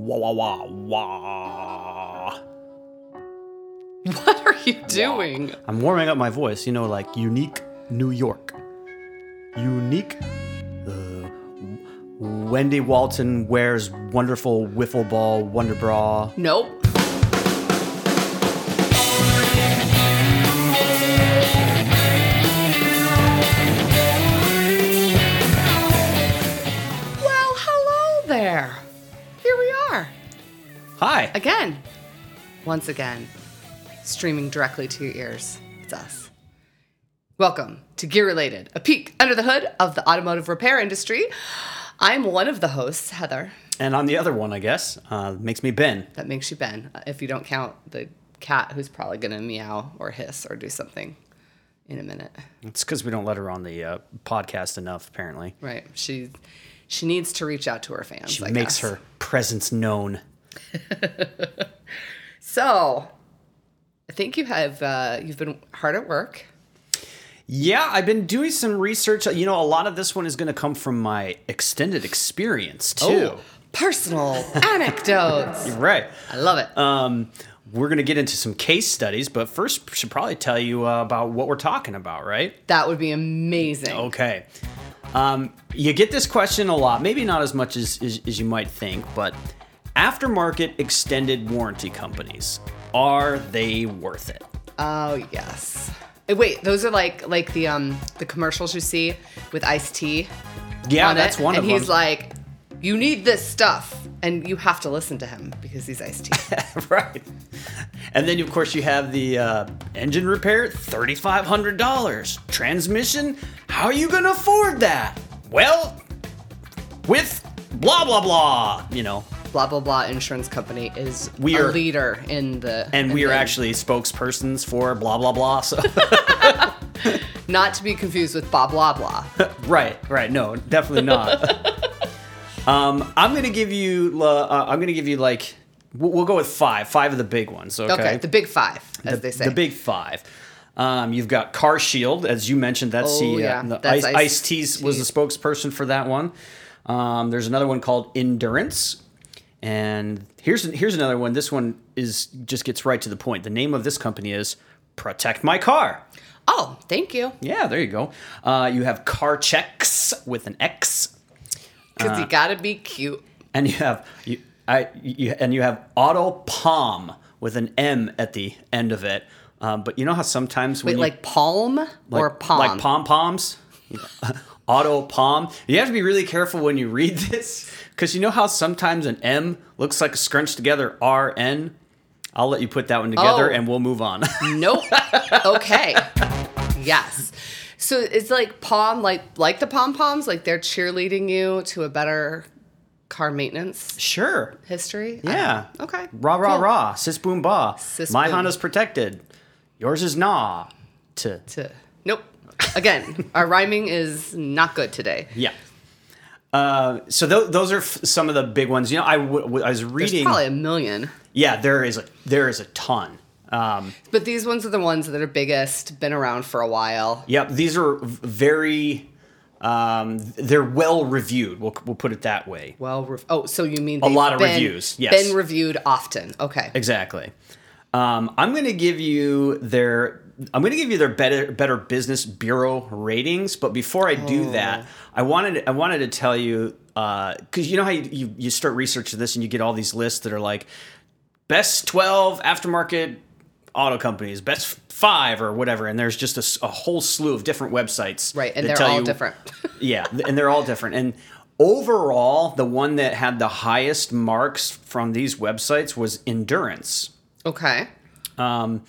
Wah wah wah wah. What are you doing? I'm warming up my voice, you know, like unique New York. Unique. Uh, Wendy Walton wears wonderful wiffle ball wonder bra. Nope. Again. Once again, streaming directly to your ears. It's us. Welcome to Gear Related, a peek under the hood of the automotive repair industry. I'm one of the hosts, Heather. And on the other one, I guess, uh, makes me Ben. That makes you Ben, if you don't count the cat who's probably going to meow or hiss or do something in a minute. It's because we don't let her on the uh, podcast enough, apparently. Right. She she needs to reach out to her fans. She I makes guess. her presence known. So, I think you have uh, you've been hard at work. Yeah, I've been doing some research. You know, a lot of this one is going to come from my extended experience, too. personal anecdotes. You're Right. I love it. Um, we're going to get into some case studies, but first, should probably tell you uh, about what we're talking about, right? that would be amazing. Okay. Um, you get this question a lot, maybe not as much as, as, as you might think, but aftermarket extended warranty companies, are they worth it? Oh yes. Uh, Wait, those are like like the um the commercials you see with Ice T. Yeah, on that's it, one and of them. And he's like, "You need this stuff," and you have to listen to him because he's Ice T. right. And then, of course, you have the uh, engine repair, $3,500. Transmission, how are you going to afford that? Well, with blah, blah, blah, you know. Blah blah blah insurance company is We a are- leader in the And in we are the- actually spokespersons for blah, blah, blah. So, not to be confused with blah blah blah. right, right. No, definitely not. um, I'm going to give you, uh, I'm going to give you like, we'll, we'll go with five, five of the big ones. Okay. Okay, the big five, as the, they say. The big five. Um, you've got CarShield, as you mentioned. That's Oh, the, uh, yeah, the that's Ice Ice T's was the spokesperson for that one. Um, there's another one called Endurance, and here's here's another one. This one is just gets right to the point. The name of this company is Protect My Car. oh, thank you. Yeah, there you go. Uh, you have CarChex with an X, Because Uh, you gotta be cute. and you have you, I, you and you have Auto Palm with an M at the end of it. Um, but you know how sometimes when Wait, you, like palm or palm? like pom poms, Autopom. You have to be really careful when you read this because you know how sometimes an M looks like a scrunched together R N. I'll let you put that one together Oh. and we'll move on. Nope. okay. Yes. So it's like palm, like like the pom poms, like they're cheerleading you to a better car maintenance sure. history. Yeah. Okay. Rah rah Cool. rah. Sis boom ba. Sis My boom. Honda's protected. Yours is nah. To To nope. Again, our rhyming is not good today. yeah. Uh, so th- those are f- some of the big ones. You know, I, w- w- I was There's reading. probably a million. yeah, there is a there is a ton. Um, But these ones are the ones that are biggest, been around for a while. Yep, these are very. Um, they're well reviewed. We'll, we'll put it that way. Well, rev- oh, so you mean they've lot of been- reviews, yes. Been reviewed often. Okay. Exactly. Um, I'm going to give you their. I'm going to give you their better Better Business Bureau ratings. But before I do that, I wanted I wanted to tell you because you know how you, you you start researching this and you get all these lists that are like best 12 aftermarket auto companies, best five or whatever, and there's just a whole slew of different websites. Right, and they're all you- different. yeah, and they're all different. And overall, the one that had the highest marks from these websites was Endurance. Okay. Um,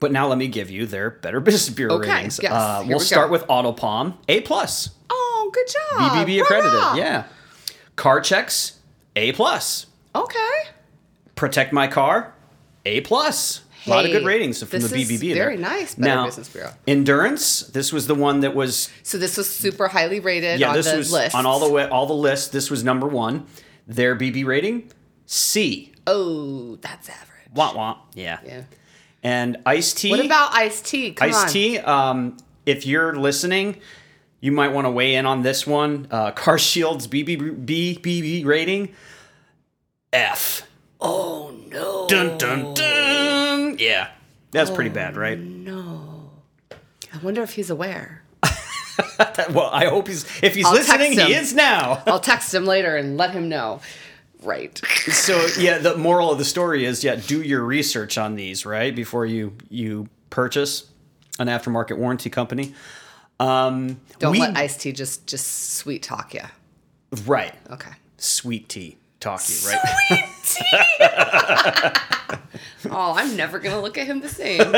but now let me give you their Better Business Bureau Okay, ratings. yes, uh, we'll we start go. with Autopom, A plus, Oh, good job. BBB accredited. Yeah. CarChex, A plus. Okay. Protect my car, A plus. a lot of good ratings from this the is BBB. very there. nice, Better now, Business Bureau. Endurance. This was the one that was So this was super highly rated yeah. on This the was list. on all the wa- all the lists. This was number one. Their BB rating C. Oh, that's average. Wah wah. Yeah. Yeah. And iced tea. What about iced tea? Come on. Ice T, um, if you're listening, you might want to weigh in on this one. Uh, CarShield's BBB, BBB rating F. Oh no. Dun dun dun. Yeah, that's pretty bad, right? No. I wonder if he's aware. Well, I hope he's if he's I'll listening, he is now. I'll text him later and let him know. Right. so yeah, the moral of the story is yeah, do your research on these right before you you purchase an aftermarket warranty company. Um, Don't we- let Ice T just just sweet talk you. right Okay. sweet tea talk you right. Sweet tea. oh, I'm never gonna look at him the same.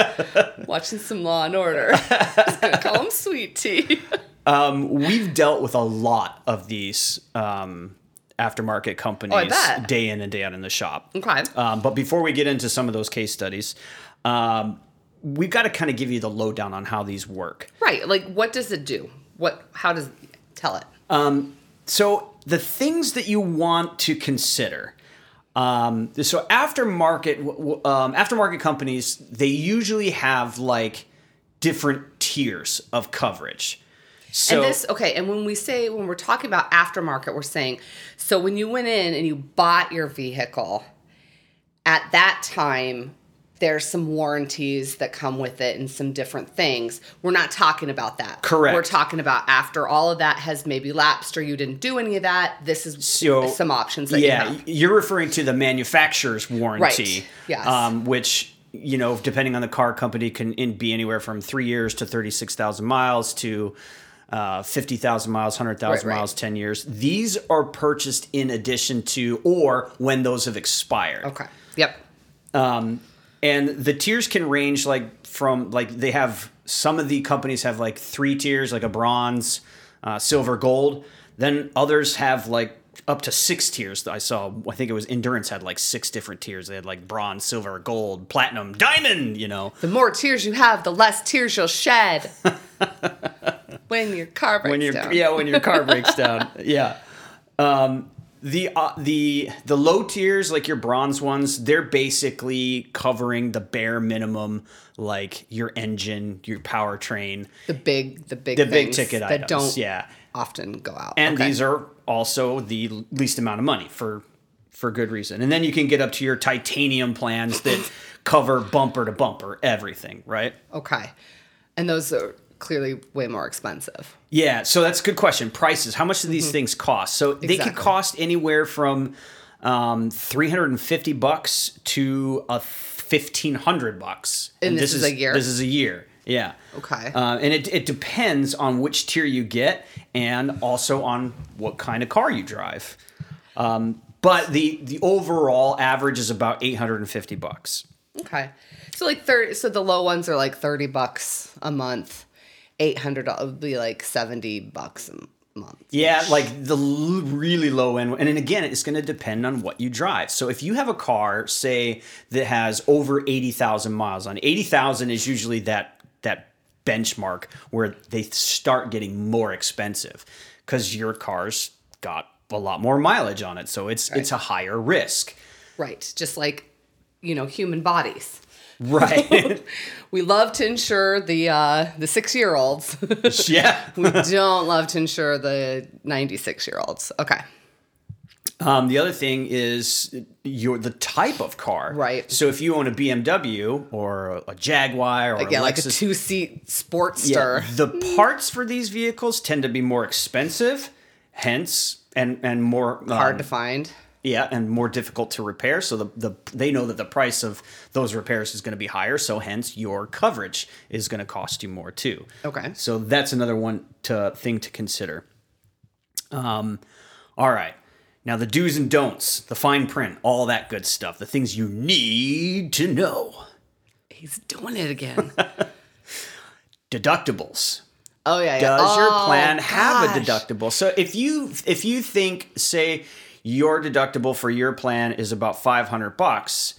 Watching some Law and Order. Just gonna call him Sweet Tea. Um, we've dealt with a lot of these um, aftermarket companies bet. day in and day out in the shop. Okay. Um, but before we get into some of those case studies, um, we've got to kind of give you the lowdown on how these work. Right. Like, what does it do? What? How does? Tell it. So the things that you want to consider. Um, so aftermarket um, aftermarket companies they usually have like different tiers of coverage. So and this, okay, and when we say, when we're talking about aftermarket, we're saying, so when you went in and you bought your vehicle, at that time, there's some warranties that come with it and some different things. We're not talking about that. Correct. We're talking about after all of that has maybe lapsed or you didn't do any of that, this is So, some options that yeah, you have. you're referring to the manufacturer's warranty, Right, yes. um, which you know, depending on the car company, can in, be anywhere from three years to thirty-six thousand miles to uh, fifty thousand miles, hundred thousand Right, right. miles, ten years. These are purchased in addition to or when those have expired. Okay. Yep. Um, and the tiers can range like from like they have some of the companies have like three tiers like a bronze uh, silver gold then others have like up to six tiers i saw i think it was endurance had like six different tiers they had like bronze silver gold platinum diamond you know The more tears you have, the less tears you'll shed. when your car breaks when your down. yeah when your car breaks down. Yeah. Um the uh, the the low tiers like your bronze ones they're basically covering the bare minimum like your engine your powertrain. The big, the big, the big ticket that items don't yeah. often go out. and Okay. these are also the least amount of money for for good reason. And then you can get up to your titanium plans that cover bumper to bumper everything right? Okay, and those are clearly way more expensive. Yeah, so that's a good question. Prices. How much do these things cost? So they could Mm-hmm. Cost anywhere from um, 350 bucks to a 1500 bucks. And this is a year? This is a year. Yeah. Okay. Uh, and it, it depends on which tier you get and also on what kind of car you drive. Um, but the the overall average is about 850 bucks. Okay, so like thirty. So the low ones are like thirty bucks a month. Eight hundred would be like seventy bucks a month. Yeah, like the l- really low end. And then again, it's going to depend on what you drive. So if you have a car, say, that has over 80,000 miles on, 80,000 is usually that, that benchmark where they start getting more expensive because your car's got a lot more mileage on it. So it's, it's a higher risk. Right, just like you know human bodies. Right. We love to insure the uh, the six year olds. yeah. we don't love to insure the ninety six year olds. Okay. Um, the other thing is your the type of car. Right. So if you own a BMW or a Jaguar or Yeah, a like a two seat Sportster. Yeah, the parts for these vehicles tend to be more expensive, hence and and more Hard um, to find. Yeah, and more difficult to repair. So the, the they know that the price of those repairs is going to be higher. So hence your coverage is going to cost you more too. Okay. So that's another one to thing to consider. Um, all right. Now the do's and don'ts, the fine print, all that good stuff, the things you need to know. He's doing it again. Deductibles. Oh yeah. yeah. does your Oh, plan have a deductible so if you if you think say your deductible for your plan is about 500 bucks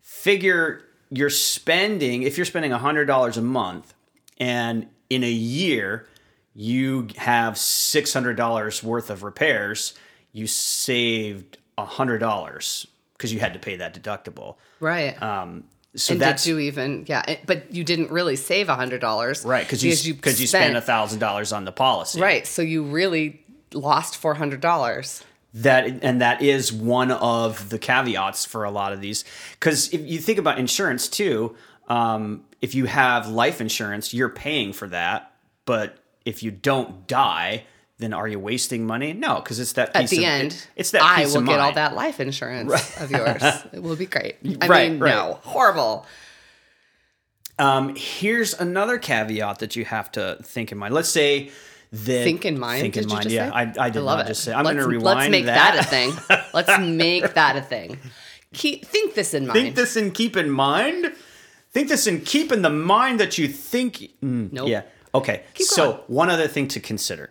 figure you're spending if you're spending $100 a month and in a year you have $600 worth of repairs you saved $100 because you had to pay that deductible Right. um, so and that's did you even? Yeah, but you didn't really save a hundred dollars, right because you because you, spent a thousand dollars on the policy Right, so you really lost four hundred dollars. That and that is one of the caveats for a lot of these because if you think about insurance too um, if you have life insurance you're paying for that but if you don't die then are you wasting money no because it's that At piece the of, end, it- it's that I piece will of get all that life insurance of yours. It will be great. I Right, mean, right. no, horrible. Um, here's another caveat that you have to think in mind. Let's say that Think in mind. Think in mind. just yeah, say? I, I did love not it. just say. I'm going to rewind Let's make that. that, a thing. Let's make that a thing. Keep think this in mind. think this and keep in mind. Think this and keep in the mind that you think. Mm, Nope. Yeah. Okay. Keep so going. Mm-hmm, one other thing to consider.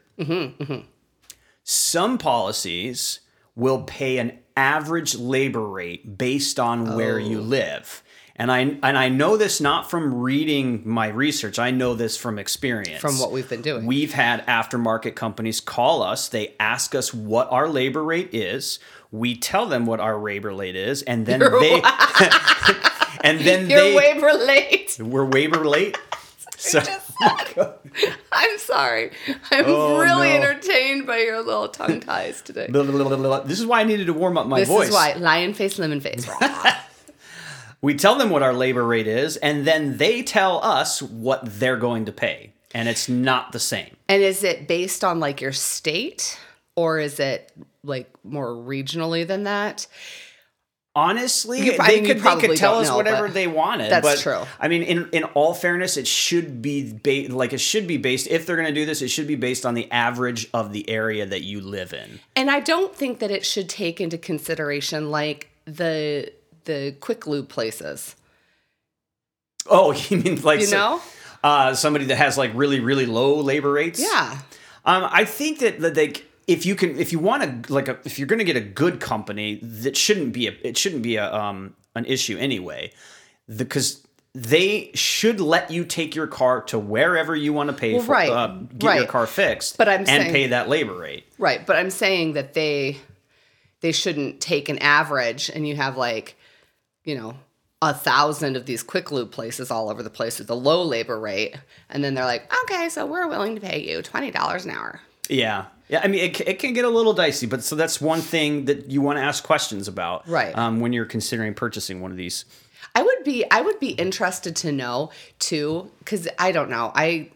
Some policies will pay an average labor rate based on where Oh. you live. And I and I know this not from reading my research. I know this from experience. From what we've been doing. We've had aftermarket companies call us. They ask us what our labor rate is. We tell them what our labor rate is, and then they and then they You're they way late. we're labor late. So I'm sorry. I'm Oh, really no. entertained by your little tongue ties today. this is why I needed to warm up my This voice. This is why lion face, lemon face. We tell them what our labor rate is, and then they tell us what they're going to pay, and it's not the same. and is it based on like your state, or is it like more regionally than that? Honestly, You- they mean, could they could tell us know, whatever they wanted. that's but, true. I mean, in in all fairness, it should be ba- like it should be based. If they're going to do this, it should be based on the average of the area that you live in. And I don't think that it should take into consideration like the the quick lube places. Oh, you mean like You so- know? uh, somebody that has like really really low labor rates? Yeah. Um, I think that that they if you can if you want to like a, if you're going to get a good company that shouldn't be a it shouldn't be a um an issue anyway because they should let you take your car to wherever you want to pay Well, for right, uh, get your car fixed But I'm and saying- pay that labor rate. Right, but I'm saying that they they shouldn't take an average and you have like, you know, a thousand of these quick lube places all over the place with a low labor rate, and then they're like, okay, so we're willing to pay you twenty dollars an hour. Yeah. Yeah, I mean, it, it can get a little dicey, but so that's one thing that you want to ask questions about, Right. Um, when you're considering purchasing one of these. I would be I would be interested to know too, because I don't know. I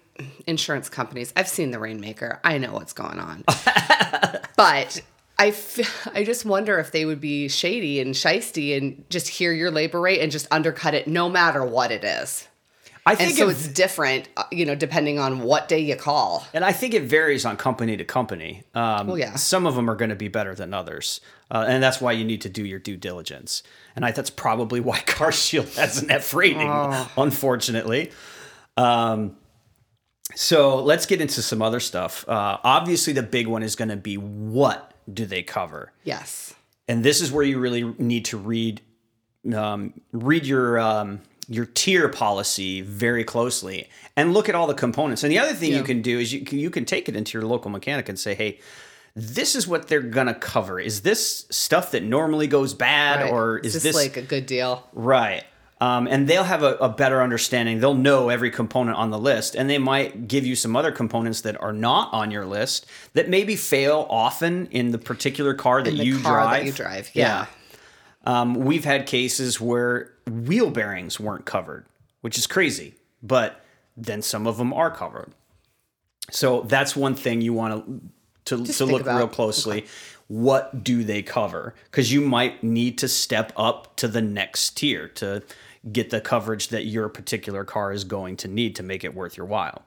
insurance companies. I've seen the Rainmaker. I know what's going on, but. I, f- I just wonder if they would be shady and shisty and just hear your labor rate and just undercut it no matter what it is. I And think so it- it's different, uh, you know, depending on what day you call. And I think it varies on company to company. Um, Well, yeah. Some of them are going to be better than others. Uh, and that's why you need to do your due diligence. And I, that's probably why CarShield has an F rating, Oh. unfortunately. Um, so let's get into some other stuff. Uh, obviously, the big one is going to be what do they cover? Yes. and this is where you really need to read um, read your um, your tier policy very closely and look at all the components. And the other thing Yeah. you can do is you can, you can take it into your local mechanic and say, hey. This is what they're gonna cover. Is this stuff that normally goes bad, Right. or is this this like a good deal? Right. Um, and they'll have a, a better understanding. They'll know every component on the list, and they might give you some other components that are not on your list that maybe fail often in the particular car that you car that drive. you drive, yeah. Um, we've had cases where wheel bearings weren't covered, which is crazy, but then some of them are covered. So that's one thing you want to to, to look about. real closely. What do they cover? Because you might need to step up to the next tier to get the coverage that your particular car is going to need to make it worth your while.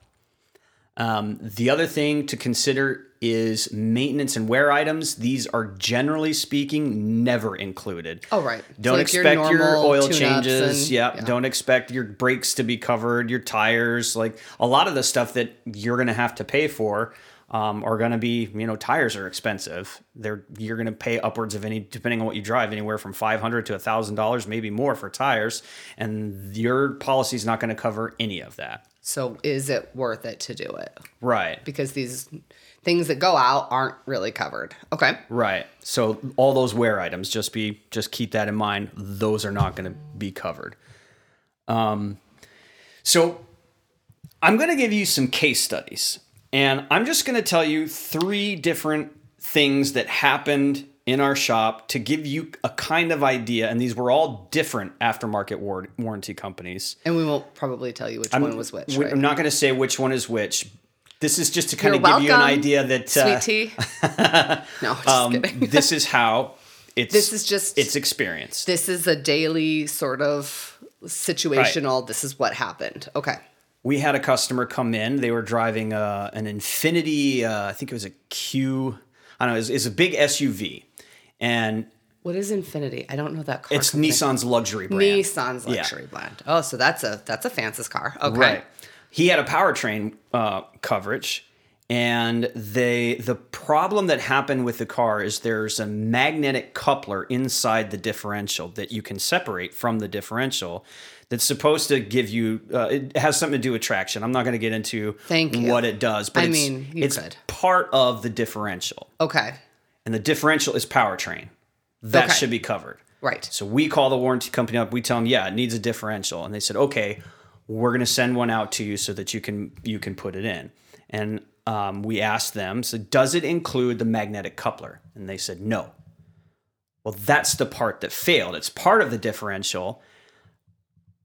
Um, the other thing to consider is maintenance and wear items. These are generally speaking never included. Oh, right. Don't like, your expect your, normal oil changes. and- yeah. yeah. Don't expect your brakes to be covered, your tires. Like a lot of the stuff that you're going to have to pay for um, are going to be, you know, tires are expensive. They're you're going to pay upwards of any, depending on what you drive, anywhere from five hundred to a thousand dollars, maybe more for tires, and your policy is not going to cover any of that. So is it worth it to do it? Right. Because these things that go out aren't really covered. Okay. Right. So all those wear items, just be just keep that in mind. Those are not going to be covered. Um, so I'm going to give you some case studies, and I'm just going to tell you three different things that happened in our shop to give you a kind of idea. And these were all different aftermarket war- warranty companies. And we won't probably tell you which one was which. We- Right? I'm not going to say which one is which. This is just to kind You're of give you an idea that Sweet uh, tea. no, just um, kidding. this is how it's. This is just- it's experienced. this is a daily sort of situational. This is what happened. Okay. we had a customer come in. They were driving uh, an Infiniti. Uh, I think it was a Q. I don't know. It's, it's a big SUV, and What is Infiniti? I don't know that car. it's company. Nissan's luxury brand. Nissan's Yeah. luxury brand. Oh, so that's a that's a Francis car. Okay. Right. He had a powertrain uh, coverage, and they the problem that happened with the car is there's a magnetic coupler inside the differential that you can separate from the differential. That's supposed to give you. Uh, it has something to do with traction. I'm not going to get into Thank you. what it does, but I it's, mean, it's could. part of the differential, Okay. and the differential is powertrain. That Okay. should be covered. Right. So we call the warranty company up. We tell them, yeah, it needs a differential, and they said, okay, we're going to send one out to you so that you can you can put it in. And um, we asked them, so does it include the magnetic coupler? And they said no. Well, that's the part that failed. It's part of the differential,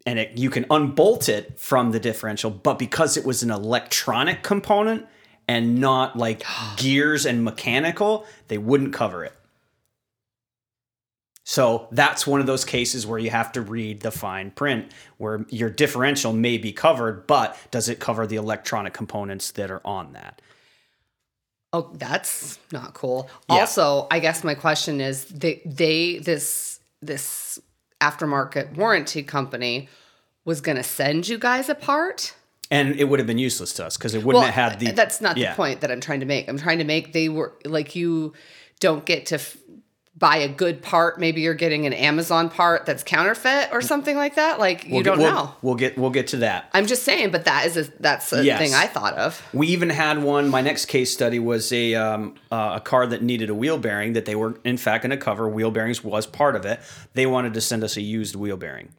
and it, you can unbolt it from the differential, but because it was an electronic component and not like gears and mechanical, they wouldn't cover it. So that's one of those cases where you have to read the fine print, where your differential may be covered, but does it cover the electronic components that are on that? Oh, that's not cool. Yeah. Also, I guess my question is they they this this aftermarket warranty company was going to send you guys a part. And it would have been useless to us because it wouldn't have had the. that's not yeah. the point that I'm trying to make. I'm trying to make they were like you don't get to f- buy a good part. Maybe you're getting an Amazon part that's counterfeit or something like that. Like you We'll don't get, we'll- know. We'll get we'll get to that. I'm just saying, but that is a that's a Yes. thing I thought of. We even had one. My next case study was a um, uh, a car that needed a wheel bearing that they were in fact going to cover. Wheel bearings was part of it. They wanted to send us a used wheel bearing,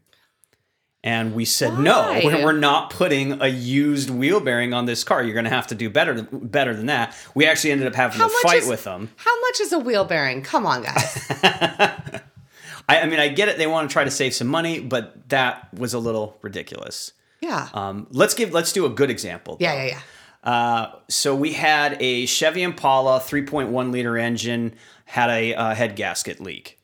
and we said no. We're, we're not putting a used wheel bearing on this car. You're going to have to do better better than that. We actually ended up having How much fight is- with them. How much is a wheel bearing? Come on, guys. I, I mean, I get it. They want to try to save some money, but that was a little ridiculous. yeah. Um, let's give let's do a good example. yeah, yeah, yeah. Uh, so we had a Chevy Impala 3.1 liter engine had a uh, head gasket leak.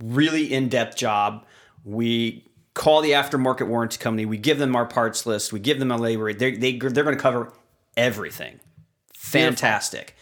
Really in depth job. We call the aftermarket warranty company. We give them our parts list. We give them a labor. rate. They they they're going to cover everything. Fantastic.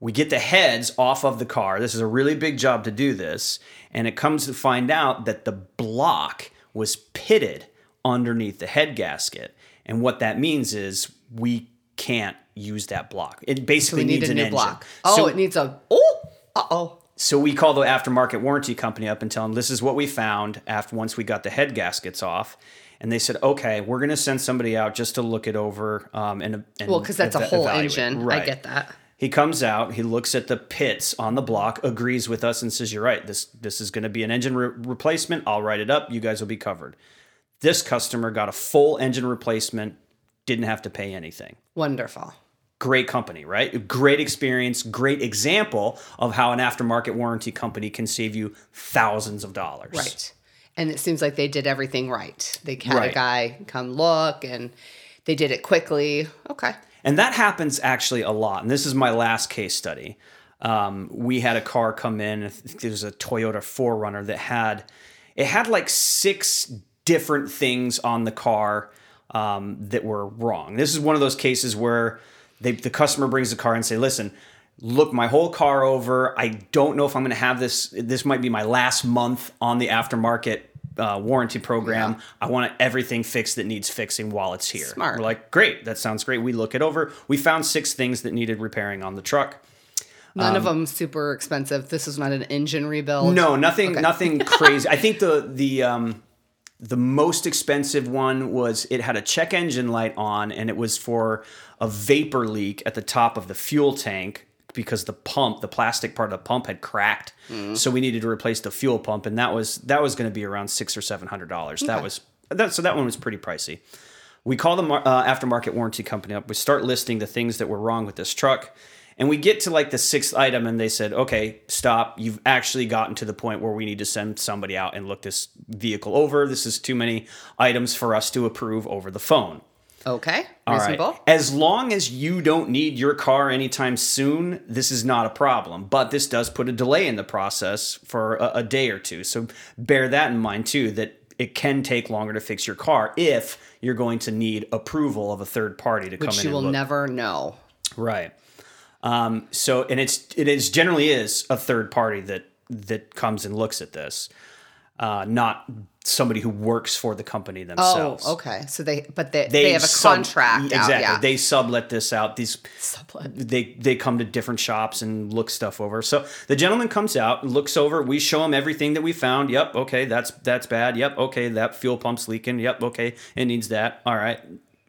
We get the heads off of the car. This is a really big job to do this, and it comes to find out that the block was pitted underneath the head gasket. And what that means is we can't use that block. It basically need needs a an new engine. block. Oh, so, it needs a. Oh, uh oh. So we call the aftermarket warranty company up and tell them this is what we found after once we got the head gaskets off. And they said, okay, we're going to send somebody out just to look it over. Um, and, and Well, because that's a whole evaluate. engine. I get that. He comes out, he looks at the pits on the block, agrees with us, and says, "You're right. This this is going to be an engine re- replacement. I'll write it up. You guys will be covered." This customer got a full engine replacement, didn't have to pay anything. Wonderful. Great company, right? Great experience, great example of how an aftermarket warranty company can save you thousands of dollars. Right. And it seems like they did everything right. They had a guy come look and they did it quickly. Okay. And that happens actually a lot. And this is my last case study. Um, we had a car come in. It was a Toyota 4Runner that had it had like six different things on the car um, that were wrong. This is one of those cases where they, the customer brings the car and say, "Listen, look my whole car over. I don't know if I'm going to have this. This might be my last month on the aftermarket." Uh, warranty program. I want everything fixed that needs fixing while it's here. Smart. We're like, great, that sounds great. We look it over. We found six things that needed repairing on the truck. None of them super expensive. This is not an engine rebuild. Um, No, nothing, nothing crazy. I think the the um, the most expensive one was it had a check engine light on, and it was for a vapor leak at the top of the fuel tank because the pump, the plastic part of the pump, had cracked. So we needed to replace the fuel pump, and that was that was going to be around six or seven hundred dollars. That was that. So that one was pretty pricey. We call the uh, aftermarket warranty company up. We start listing the things that were wrong with this truck, And we get to like the sixth item, and they said, "Okay, stop. You've actually gotten to the point where we need to send somebody out and look this vehicle over. This is too many items for us to approve over the phone." Okay. All right. Reasonable. As long as you don't need your car anytime soon, this is not a problem. But this does put a delay in the process for a, a day or two. So bear that in mind too. That it can take longer to fix your car if you're going to need approval of a third party to come in. Which you will look. never know. Right. Um, so, and it's it is generally is a third party that that comes and looks at this, uh, not somebody who works for the company themselves. Oh, okay. So they, but they, they, have a sub- contract. Exactly. Out, yeah. They sublet this out. These Sublet. they they come to different shops and look stuff over. So the gentleman comes out, looks over. We show him everything that we found. Yep. Okay. That's that's bad. Yep. Okay. That fuel pump's leaking. Yep. Okay. It needs that. All right.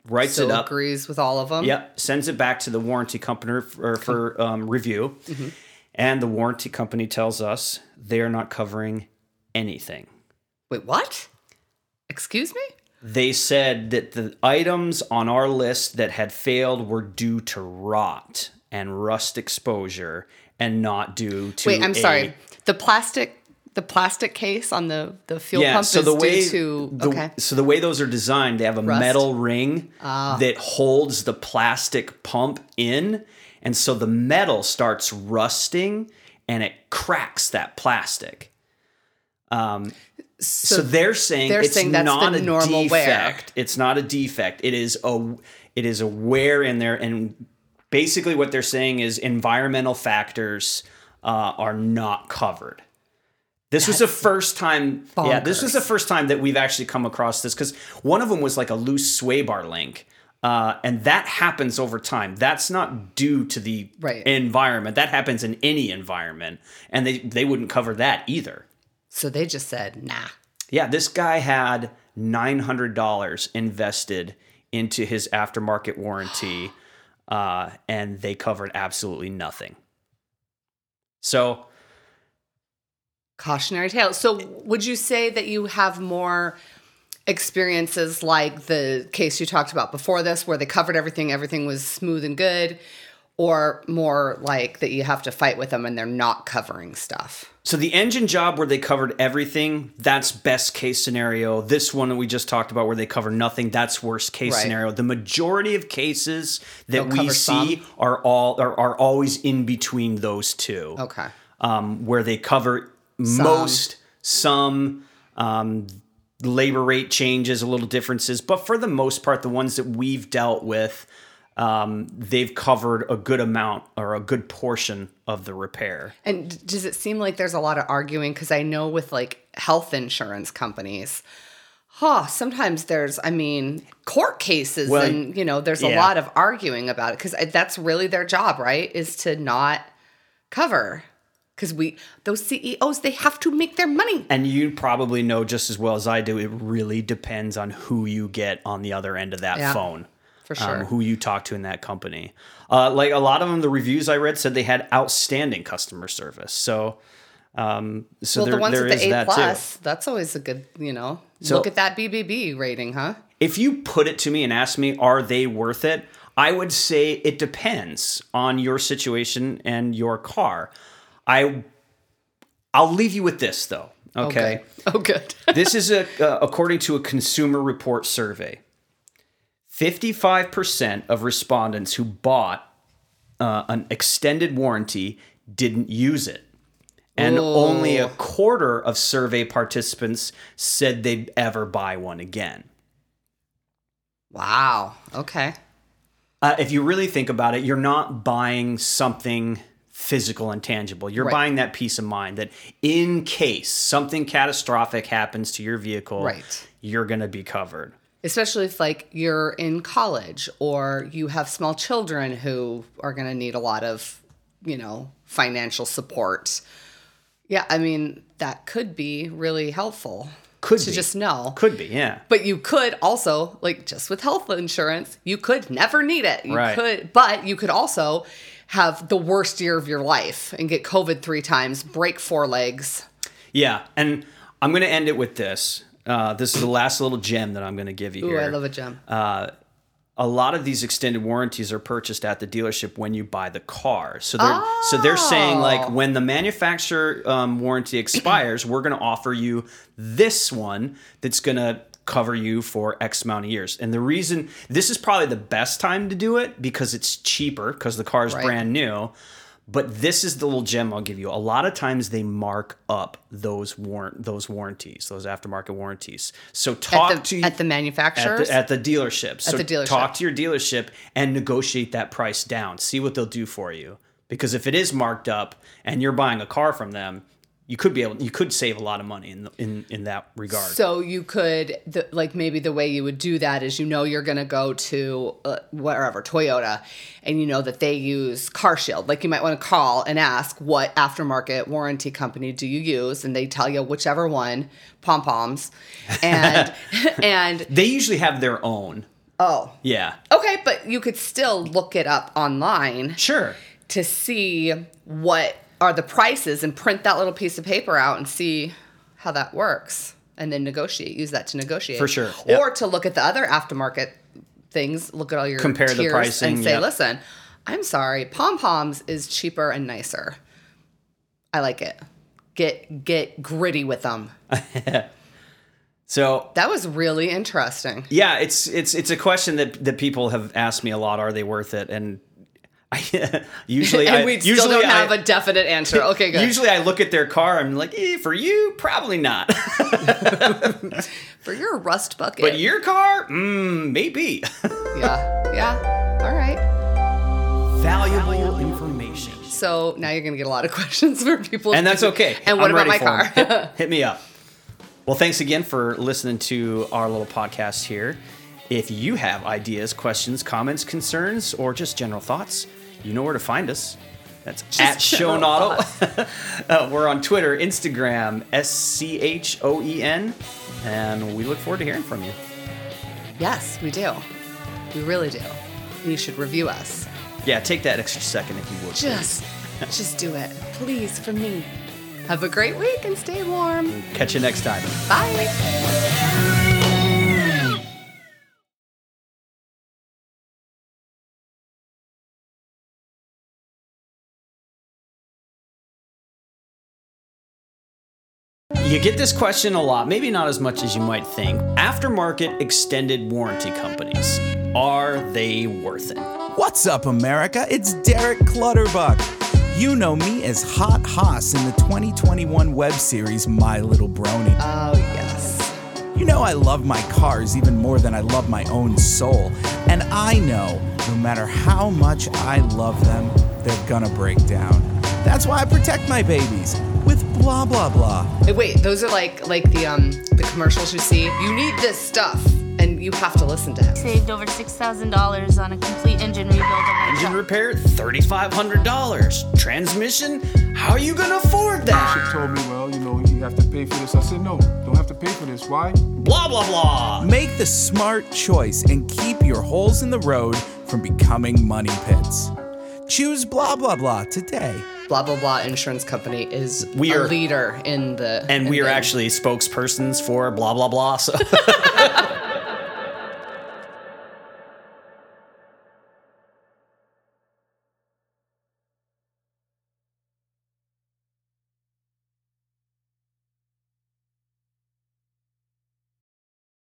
Writes So it up. agrees with all of them. Yep, sends it back to the warranty company for, for um, review, Mm-hmm. and the warranty company tells us they are not covering anything. Wait, what? Excuse me? They said that the items on our list that had failed were due to rot and rust exposure, and not due to. Wait, I'm a- sorry. The plastic, the plastic case on the the fuel Yeah, pump so is the way due to the, okay. so the way those are designed, they have a Rust. Ah. metal ring that holds the plastic pump in, and so the metal starts rusting and it cracks that plastic. Um, so, they're saying they're it's saying that's not the a normal wear. defect. It's not a defect. It is a it is a wear in there, and basically what they're saying is environmental factors uh, are not covered. This was the first time. Yeah, this was the first time that we've actually come across this because one of them was like a loose sway bar link. Uh, and that happens over time. That's not due to the Right. environment. That happens in any environment, and they they wouldn't cover that either. so they just said, nah. Yeah, this guy had nine hundred dollars invested into his aftermarket warranty, uh, and they covered absolutely nothing. So Cautionary tale. So would you say that you have more experiences like the case you talked about before this, where they covered everything, everything was smooth and good, or more like that you have to fight with them and they're not covering stuff? So the engine job where they covered everything, that's best case scenario. This one that we just talked about where they cover nothing, that's worst case Right. scenario. The majority of cases that They'll we see some. are all are, are always in between those two. Okay. Um, where they cover most, some, um, labor rate changes, a little differences, but for the most part, the ones that we've dealt with, um, they've covered a good amount or a good portion of the repair. And does it seem like there's a lot of arguing? Because I know with like health insurance companies, huh, sometimes there's, I mean, court cases Well, and, you know, there's a lot of arguing about it because that's really their job, right? Is to not cover. Because we, those CEOs, they have to make their money. And you probably know just as well as I do, it really depends on who you get on the other end of that Yeah, phone. for sure. Um, who you talk to in that company. Uh, like a lot of them, the reviews I read said they had outstanding customer service. So, um, so Well, there, the ones there with the A that plus, that's always a good, you know, So- look at that BBB rating, huh? If you put it to me and ask me, are they worth it? I would say it depends on your situation and your car. I, I'll leave you with this though. Okay. Oh, good. this is a, uh, according to a consumer report survey 55% of respondents who bought uh, an extended warranty didn't use it and only a quarter of survey participants said they'd ever buy one again wow. Okay. uh, if you really think about it, you're not buying something physical and tangible. You're Right. buying that peace of mind that in case something catastrophic happens to your vehicle, Right. you're going to be covered. especially if like you're in college or you have small children who are going to need a lot of you know financial support yeah i mean that could be really helpful Could to be. just know Could be, yeah. but you could also like just with health insurance you could never need it you Right. could but you could also have the worst year of your life and get covid three times break four legs Yeah. And I'm going to end it with this. Uh, this is the last little gem that I'm going to give you Ooh, here. i love a gem a lot of these extended warranties are purchased at the dealership when you buy the car. So they're so they're saying like Oh. when the manufacturer um, warranty expires, we're going to offer you this one that's going to cover you for X amount of years. And the reason this is probably the best time to do it because it's cheaper because the car is Right. brand new. But this is the little gem I'll give you. A lot of times they mark up those warrant those warranties, those aftermarket warranties. So talk At to at the at the, at the dealership. So the dealership. talk to your dealership and negotiate that price down. See what they'll do for you. Because if it is marked up and you're buying a car from them, you could be able you could save a lot of money in in in that regard. So you could, the, like, maybe the way you would do that is you know you're going to go to uh, wherever, Toyota, and you know that they use CarShield. Like, you might want to call and ask, what aftermarket warranty company do you use? And they tell you whichever one, pom poms. And, and, they usually have their own. oh, Yeah. okay, but you could still look it up online Sure. to see what are the prices and print that little piece of paper out and see how that works and then negotiate use that to negotiate For sure, yep. or to look at the other aftermarket things look at all your Compare the pricing, and say yep. listen i'm sorry pom poms is cheaper and nicer i like it get get gritty with them So that was really interesting yeah, it's it's it's a question that that people have asked me a lot. Are they worth it? And I usually and I we usually still don't have a definite answer okay good Usually I look at their car. I'm like, eh, for you, probably not. for your rust bucket but your car, mm, maybe. yeah yeah all right Valuable information. So now you're going to get a lot of questions for people. And that's okay. And what I'm about ready my car? Hit, hit me up. Well, thanks again for listening to our little podcast here. If you have ideas, questions, comments, concerns, or just general thoughts, you know where to find us. That's at general Schoen uh, we're on Twitter, Instagram, S C H O E N, and we look forward to hearing from you. yes, we do. We really do. You should review us. Yeah, take that extra second if you would. Just, just do it, please, for me. Have a great week and stay warm. Catch you next time. Bye. You get this question a lot, maybe not as much as you might think. Aftermarket extended warranty companies, are they worth it? What's up, America? It's Derek Clutterbuck. You know me as Hot Hoss in the 2021 web series My Little Brony. Oh, yes. You know I love my cars even more than I love my own soul. And I know no matter how much I love them, they're gonna break down. That's why I protect my babies with blah blah blah. Hey, wait, those are like like the um the commercials you see. You need this stuff, and you have to listen to him. saved over $6,000 on a complete engine rebuild Engine repair, $3,500. Transmission, how are you going to afford that? She told me, well, you know, you have to pay for this. I said, no, don't have to pay for this. Why? Blah, blah, blah. Make the smart choice and keep your holes in the road from becoming money pits. Choose blah blah blah today. Blah blah blah insurance company is We are, a leader in the And in we are the- actually spokespersons for blah, blah, blah. So